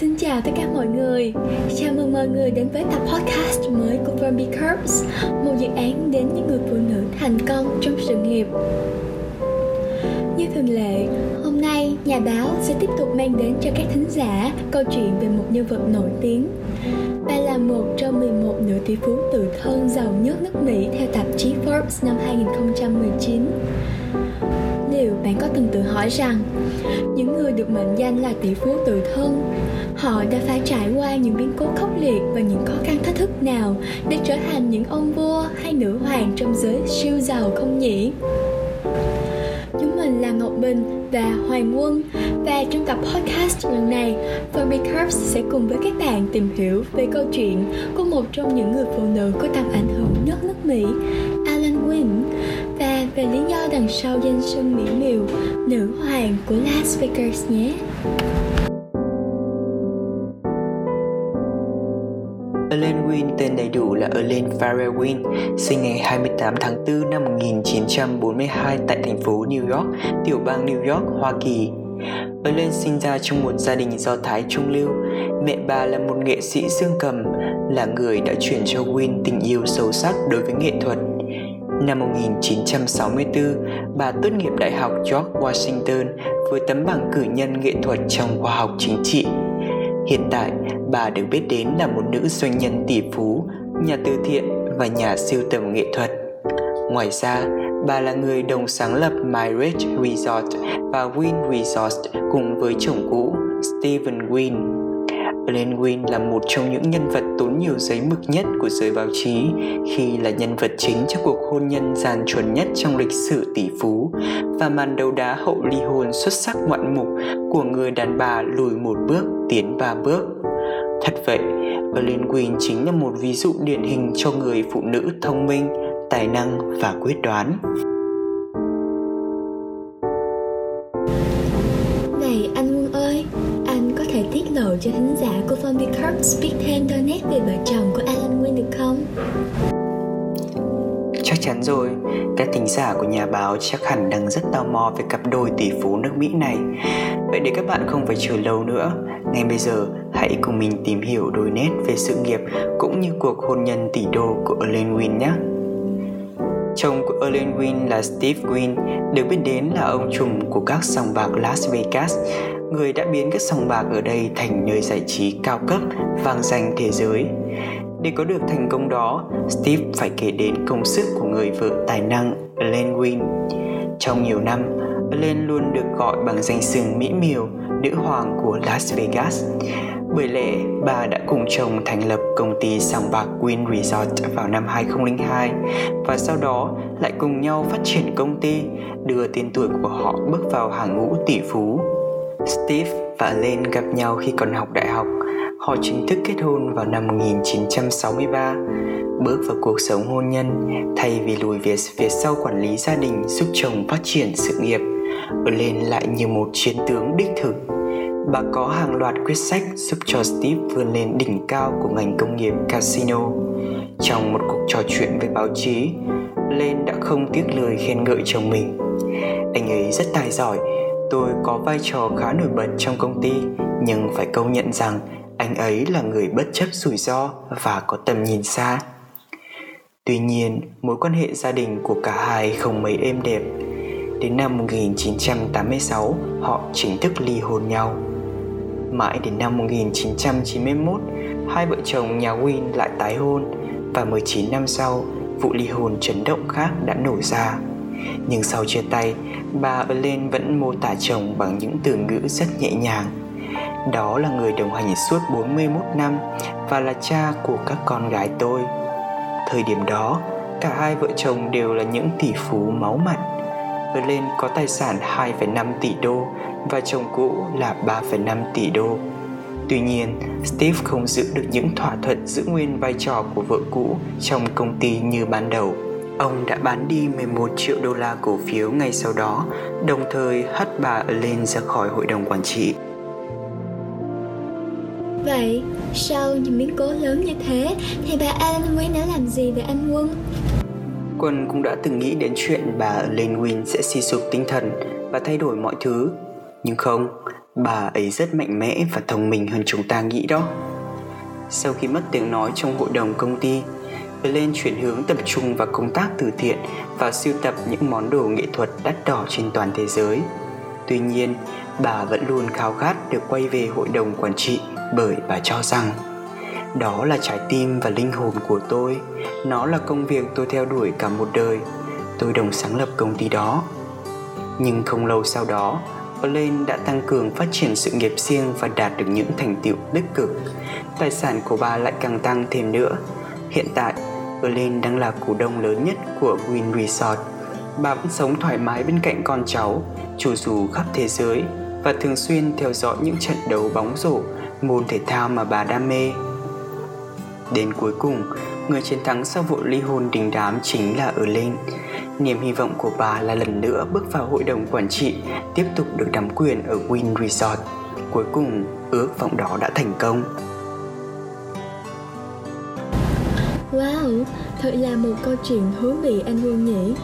Xin chào tất cả mọi người. Chào mừng mọi người đến với tập podcast mới của Verbi Curbs Một dự án đến những người phụ nữ thành công trong sự nghiệp. Như thường lệ, hôm nay nhà báo sẽ tiếp tục mang đến cho các thính giả câu chuyện về một nhân vật nổi tiếng. Bà là một trong 11 nữ tỷ phú tự thân giàu nhất nước Mỹ theo tạp chí Forbes năm 2019 liệu bạn có từng tự hỏi rằng, những người được mệnh danh là tỷ phú tự thân, họ đã phải trải qua những biến cố khốc liệt và những khó khăn thách thức nào để trở thành những ông vua hay nữ hoàng trong giới siêu giàu không nhỉ? Chúng mình là Ngọc Bình và Hoàng Quân, và trong tập podcast lần này Fermi Curbs sẽ cùng với các bạn tìm hiểu về câu chuyện của một trong những người phụ nữ có tầm ảnh hưởng nhất nước Mỹ về lý do đằng sau danh xưng mỹ miều nữ hoàng của Las Vegas nhé. Ellen Wynn tên đầy đủ là Ellen Farrell Wynn, sinh ngày 28 tháng 4 năm 1942 tại thành phố New York, tiểu bang New York, Hoa Kỳ. Ellen sinh ra trong một gia đình do Thái trung lưu. Mẹ bà là một nghệ sĩ dương cầm, là người đã truyền cho Wynn tình yêu sâu sắc đối với nghệ thuật. Năm 1964, bà tốt nghiệp Đại học George Washington với tấm bằng cử nhân nghệ thuật trong khoa học chính trị. Hiện tại, bà được biết đến là một nữ doanh nhân tỷ phú, nhà từ thiện và nhà siêu tầm nghệ thuật. Ngoài ra, bà là người đồng sáng lập My Resort và Win Resort cùng với chồng cũ Stephen Wynn. Glenn Wynn là một trong những nhân vật tốn nhiều giấy mực nhất của giới báo chí khi là nhân vật chính trong cuộc hôn nhân gian chuẩn nhất trong lịch sử tỷ phú và màn đấu đá hậu ly hôn xuất sắc ngoạn mục của người đàn bà lùi một bước tiến ba bước. Thật vậy, Glenn Wynn chính là một ví dụ điển hình cho người phụ nữ thông minh, tài năng và quyết đoán. Lộ cho thính giả của Phoebe Cups biết thêm đôi nét về vợ chồng của Alan Wynn được không? Chắc chắn rồi, các thính giả của nhà báo chắc hẳn đang rất tò mò về cặp đôi tỷ phú nước Mỹ này. Vậy để các bạn không phải chờ lâu nữa, ngay bây giờ hãy cùng mình tìm hiểu đôi nét về sự nghiệp cũng như cuộc hôn nhân tỷ đô của Ellen Wynn nhé. Chồng của Ellen Wynn là Steve Wynn, được biết đến là ông trùm của các sòng bạc Las Vegas, người đã biến các sòng bạc ở đây thành nơi giải trí cao cấp, vang danh thế giới. Để có được thành công đó, Steve phải kể đến công sức của người vợ tài năng Len Wynn. Trong nhiều năm, Len luôn được gọi bằng danh xưng mỹ miều nữ hoàng của Las Vegas. Bởi lẽ bà đã cùng chồng thành lập công ty sòng bạc Queen Resort vào năm 2002 và sau đó lại cùng nhau phát triển công ty, đưa tên tuổi của họ bước vào hàng ngũ tỷ phú. Steve và Len gặp nhau khi còn học đại học. Họ chính thức kết hôn vào năm 1963. Bước vào cuộc sống hôn nhân, thay vì lùi về phía sau quản lý gia đình giúp chồng phát triển sự nghiệp, Len lại như một chiến tướng đích thực bà có hàng loạt quyết sách giúp cho Steve vươn lên đỉnh cao của ngành công nghiệp casino. Trong một cuộc trò chuyện với báo chí, Len đã không tiếc lời khen ngợi chồng mình. Anh ấy rất tài giỏi, tôi có vai trò khá nổi bật trong công ty, nhưng phải công nhận rằng anh ấy là người bất chấp rủi ro và có tầm nhìn xa. Tuy nhiên, mối quan hệ gia đình của cả hai không mấy êm đẹp. Đến năm 1986, họ chính thức ly hôn nhau. Mãi đến năm 1991, hai vợ chồng nhà Win lại tái hôn và 19 năm sau, vụ ly hôn chấn động khác đã nổ ra. Nhưng sau chia tay, bà Ellen vẫn mô tả chồng bằng những từ ngữ rất nhẹ nhàng. Đó là người đồng hành suốt 41 năm và là cha của các con gái tôi. Thời điểm đó, cả hai vợ chồng đều là những tỷ phú máu mặt. Ellen có tài sản 2,5 tỷ đô và chồng cũ là 3,5 tỷ đô. Tuy nhiên, Steve không giữ được những thỏa thuận giữ nguyên vai trò của vợ cũ trong công ty như ban đầu. Ông đã bán đi 11 triệu đô la cổ phiếu ngay sau đó, đồng thời hất bà lên ra khỏi hội đồng quản trị. Vậy, sau những biến cố lớn như thế, thì bà Alan Wynn đã làm gì về anh Quân? Quân cũng đã từng nghĩ đến chuyện bà Lane Wynn sẽ suy sụp tinh thần và thay đổi mọi thứ nhưng không, bà ấy rất mạnh mẽ và thông minh hơn chúng ta nghĩ đó. Sau khi mất tiếng nói trong hội đồng công ty, lên chuyển hướng tập trung vào công tác từ thiện và sưu tập những món đồ nghệ thuật đắt đỏ trên toàn thế giới. Tuy nhiên, bà vẫn luôn khao khát được quay về hội đồng quản trị bởi bà cho rằng đó là trái tim và linh hồn của tôi, nó là công việc tôi theo đuổi cả một đời. Tôi đồng sáng lập công ty đó. Nhưng không lâu sau đó, Olen đã tăng cường phát triển sự nghiệp riêng và đạt được những thành tựu tích cực. Tài sản của bà lại càng tăng thêm nữa. Hiện tại, Berlin đang là cổ đông lớn nhất của Win Resort. Bà vẫn sống thoải mái bên cạnh con cháu, chủ dù khắp thế giới và thường xuyên theo dõi những trận đấu bóng rổ, môn thể thao mà bà đam mê. Đến cuối cùng, người chiến thắng sau vụ ly hôn đình đám chính là Erlen. Niềm hy vọng của bà là lần nữa bước vào hội đồng quản trị, tiếp tục được nắm quyền ở Win Resort. Cuối cùng, ước vọng đó đã thành công. Wow, thật là một câu chuyện thú vị anh Quân nhỉ.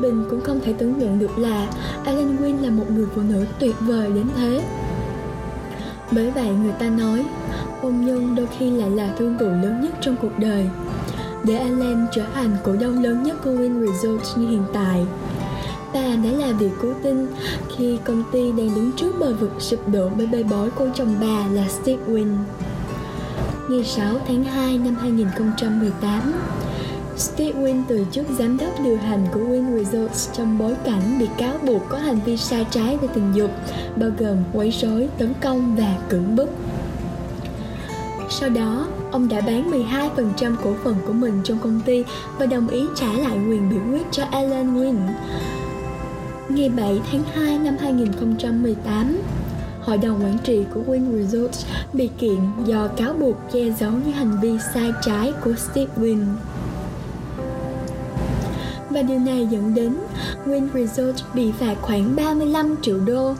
Bình cũng không thể tưởng tượng được là Alan Win là một người phụ nữ tuyệt vời đến thế. Bởi vậy người ta nói, hôn nhân đôi khi lại là thương vụ lớn nhất trong cuộc đời. Để Alan trở thành cổ đông lớn nhất của Win Resort như hiện tại, bà đã là việc cố tin khi công ty đang đứng trước bờ vực sụp đổ bởi bê bối của chồng bà là Steve Win. Ngày 6 tháng 2 năm 2018, Steve Wynn từ chức giám đốc điều hành của Wynn Resorts trong bối cảnh bị cáo buộc có hành vi sai trái về tình dục, bao gồm quấy rối, tấn công và cưỡng bức. Sau đó, ông đã bán 12% cổ phần của mình trong công ty và đồng ý trả lại quyền biểu quyết cho Alan Wynn. Ngày 7 tháng 2 năm 2018, Hội đồng quản trị của Wynn Resorts bị kiện do cáo buộc che giấu những hành vi sai trái của Steve Wynn và điều này dẫn đến Win Resort bị phạt khoảng 35 triệu đô.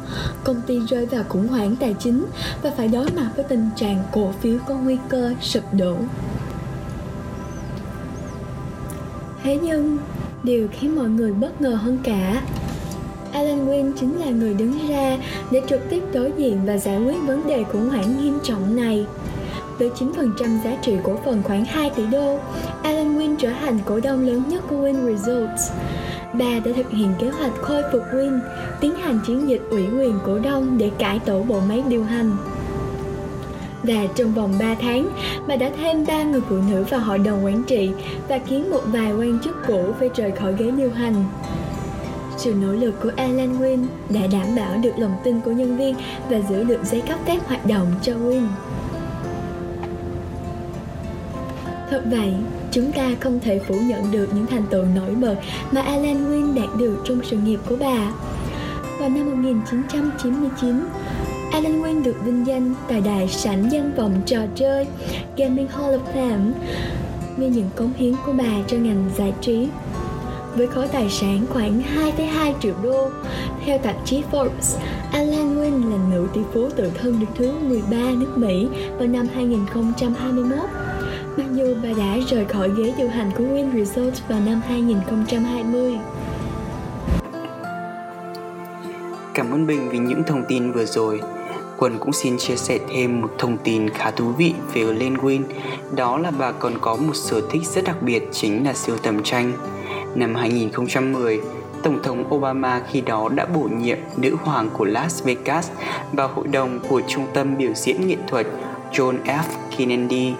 Công ty rơi vào khủng hoảng tài chính và phải đối mặt với tình trạng cổ phiếu có nguy cơ sụp đổ. Thế nhưng, điều khiến mọi người bất ngờ hơn cả Alan Wynn chính là người đứng ra để trực tiếp đối diện và giải quyết vấn đề khủng hoảng nghiêm trọng này với 9% giá trị cổ phần khoảng 2 tỷ đô, Alan Wynn trở thành cổ đông lớn nhất của Wynn Resorts. Bà đã thực hiện kế hoạch khôi phục Wynn, tiến hành chiến dịch ủy quyền cổ đông để cải tổ bộ máy điều hành. Và trong vòng 3 tháng, bà đã thêm 3 người phụ nữ vào hội đồng quản trị và khiến một vài quan chức cũ phải rời khỏi ghế điều hành. Sự nỗ lực của Alan Win đã đảm bảo được lòng tin của nhân viên và giữ được giấy cấp phép hoạt động cho Win. Thật vậy, chúng ta không thể phủ nhận được những thành tựu nổi bật mà Alan Win đạt được trong sự nghiệp của bà. Vào năm 1999, Alan Win được vinh danh tại đài sảnh danh vọng trò chơi Gaming Hall of Fame vì những cống hiến của bà cho ngành giải trí. Với khối tài sản khoảng 2,2 triệu đô, theo tạp chí Forbes, Alan Wynn là nữ tỷ phú tự thân được thứ 13 nước Mỹ vào năm 2021 mặc dù bà đã rời khỏi ghế điều hành của Wynn Resort vào năm 2020. Cảm ơn Bình vì những thông tin vừa rồi. Quân cũng xin chia sẻ thêm một thông tin khá thú vị về Len đó là bà còn có một sở thích rất đặc biệt chính là siêu tầm tranh. Năm 2010, Tổng thống Obama khi đó đã bổ nhiệm nữ hoàng của Las Vegas vào hội đồng của Trung tâm biểu diễn nghệ thuật John F. Kennedy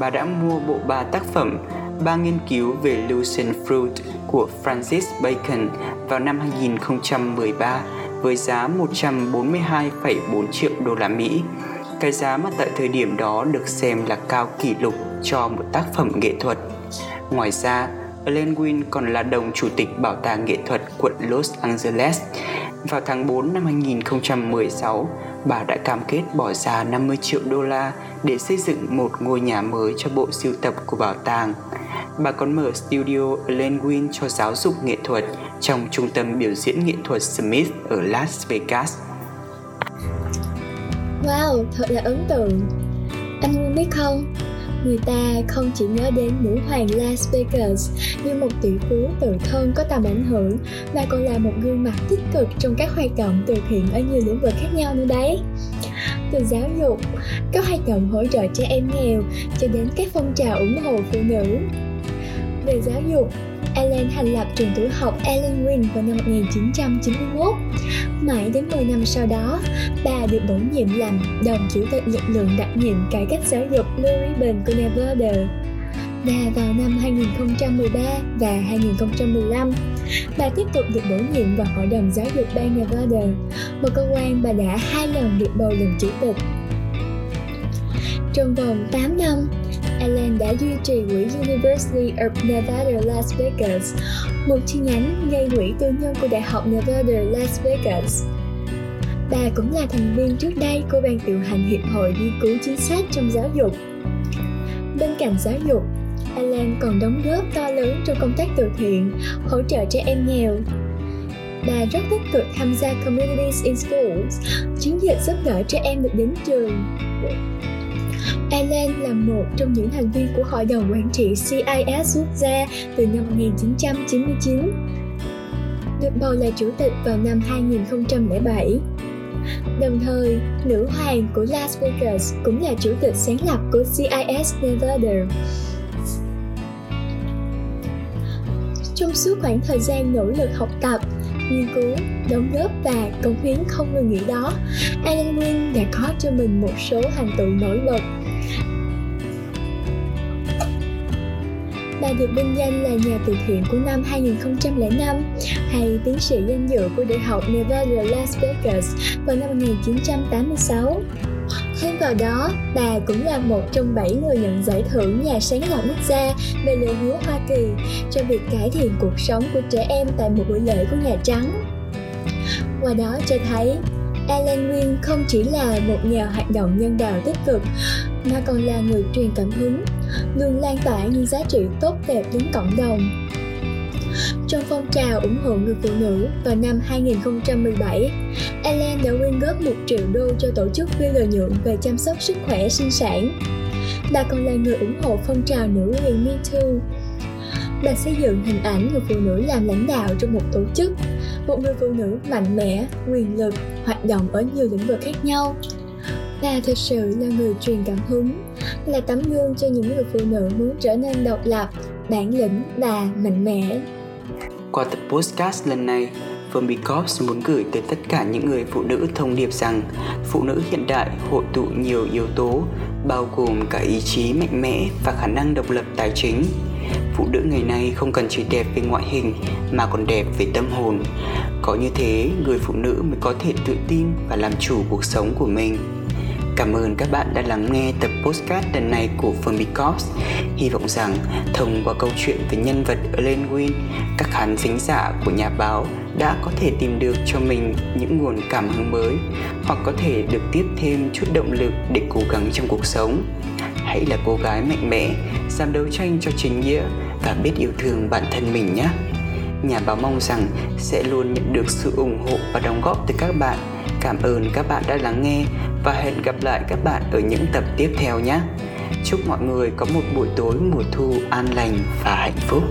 bà đã mua bộ ba tác phẩm ba nghiên cứu về Lucian Fruit của Francis Bacon vào năm 2013 với giá 142,4 triệu đô la Mỹ. Cái giá mà tại thời điểm đó được xem là cao kỷ lục cho một tác phẩm nghệ thuật. Ngoài ra, Ellen Wynn còn là đồng chủ tịch Bảo tàng nghệ thuật quận Los Angeles. Vào tháng 4 năm 2016, bà đã cam kết bỏ ra 50 triệu đô la để xây dựng một ngôi nhà mới cho bộ sưu tập của bảo tàng. Bà còn mở studio Lenwin cho giáo dục nghệ thuật trong trung tâm biểu diễn nghệ thuật Smith ở Las Vegas. Wow, thật là ấn tượng. Anh muốn biết không, người ta không chỉ nhớ đến nữ hoàng Las Vegas như một tỷ phú tự thân có tầm ảnh hưởng, mà còn là một gương mặt tích cực trong các hoạt động từ thiện ở nhiều lĩnh vực khác nhau nữa đấy. Từ giáo dục, các hoạt động hỗ trợ trẻ em nghèo cho đến các phong trào ủng hộ phụ nữ. Về giáo dục Ellen thành lập trường tiểu học Ellen Green vào năm 1991. Mãi đến 10 năm sau đó, bà được bổ nhiệm làm đồng chủ tịch lực lượng đặc nhiệm cải cách giáo dục Blue Ribbon của Nevada. Và vào năm 2013 và 2015, bà tiếp tục được bổ nhiệm vào Hội đồng Giáo dục bang Nevada, một cơ quan bà đã hai lần được bầu làm chủ tịch. Trong vòng 8 năm, Allen đã duy trì quỹ University of Nevada Las Vegas, một chi nhánh gây quỹ tư nhân của Đại học Nevada Las Vegas. Bà cũng là thành viên trước đây của ban điều hành Hiệp hội nghiên cứu chính sách trong giáo dục. Bên cạnh giáo dục, Allen còn đóng góp to lớn trong công tác từ thiện, hỗ trợ trẻ em nghèo. Bà rất tích cực tham gia Communities in Schools, chiến dịch giúp đỡ trẻ em được đến trường. Allen là một trong những thành viên của Hội đồng Quản trị CIS quốc gia từ năm 1999. Được bầu là chủ tịch vào năm 2007. Đồng thời, nữ hoàng của Las Vegas cũng là chủ tịch sáng lập của CIS Nevada. Trong suốt khoảng thời gian nỗ lực học tập, nghiên cứu, đóng góp và cống hiến không ngừng nghỉ đó, Alan Wynn đã có cho mình một số thành tựu nổi bật Bà được vinh danh là nhà từ thiện của năm 2005 hay tiến sĩ danh dự của Đại học Nevada Las Vegas vào năm 1986. Vào đó, bà cũng là một trong 7 người nhận giải thưởng nhà sáng lập quốc gia về lời hứa Hoa Kỳ cho việc cải thiện cuộc sống của trẻ em tại một buổi lễ của Nhà Trắng. Qua đó cho thấy Alan Nguyên không chỉ là một nhà hoạt động nhân đạo tích cực mà còn là người truyền cảm hứng, luôn lan tỏa những giá trị tốt đẹp đến cộng đồng. Trong phong trào ủng hộ người phụ nữ vào năm 2017, Ellen đã quyên góp 1 triệu đô cho tổ chức phi lợi nhuận về chăm sóc sức khỏe sinh sản. Bà còn là người ủng hộ phong trào nữ quyền Me Too. Bà xây dựng hình ảnh người phụ nữ làm lãnh đạo trong một tổ chức, một người phụ nữ mạnh mẽ, quyền lực, hoạt động ở nhiều lĩnh vực khác nhau. Bà thực sự là người truyền cảm hứng, là tấm gương cho những người phụ nữ muốn trở nên độc lập, bản lĩnh và mạnh mẽ. Qua tập podcast lần này, Firm muốn gửi tới tất cả những người phụ nữ thông điệp rằng phụ nữ hiện đại hội tụ nhiều yếu tố, bao gồm cả ý chí mạnh mẽ và khả năng độc lập tài chính. Phụ nữ ngày nay không cần chỉ đẹp về ngoại hình mà còn đẹp về tâm hồn. Có như thế người phụ nữ mới có thể tự tin và làm chủ cuộc sống của mình. Cảm ơn các bạn đã lắng nghe tập postcard lần này của Phương Hy vọng rằng thông qua câu chuyện về nhân vật Ellen Wynn, các khán thính giả của nhà báo đã có thể tìm được cho mình những nguồn cảm hứng mới hoặc có thể được tiếp thêm chút động lực để cố gắng trong cuộc sống. Hãy là cô gái mạnh mẽ, dám đấu tranh cho chính nghĩa và biết yêu thương bản thân mình nhé. Nhà báo mong rằng sẽ luôn nhận được sự ủng hộ và đóng góp từ các bạn. Cảm ơn các bạn đã lắng nghe và hẹn gặp lại các bạn ở những tập tiếp theo nhé. Chúc mọi người có một buổi tối mùa thu an lành và hạnh phúc.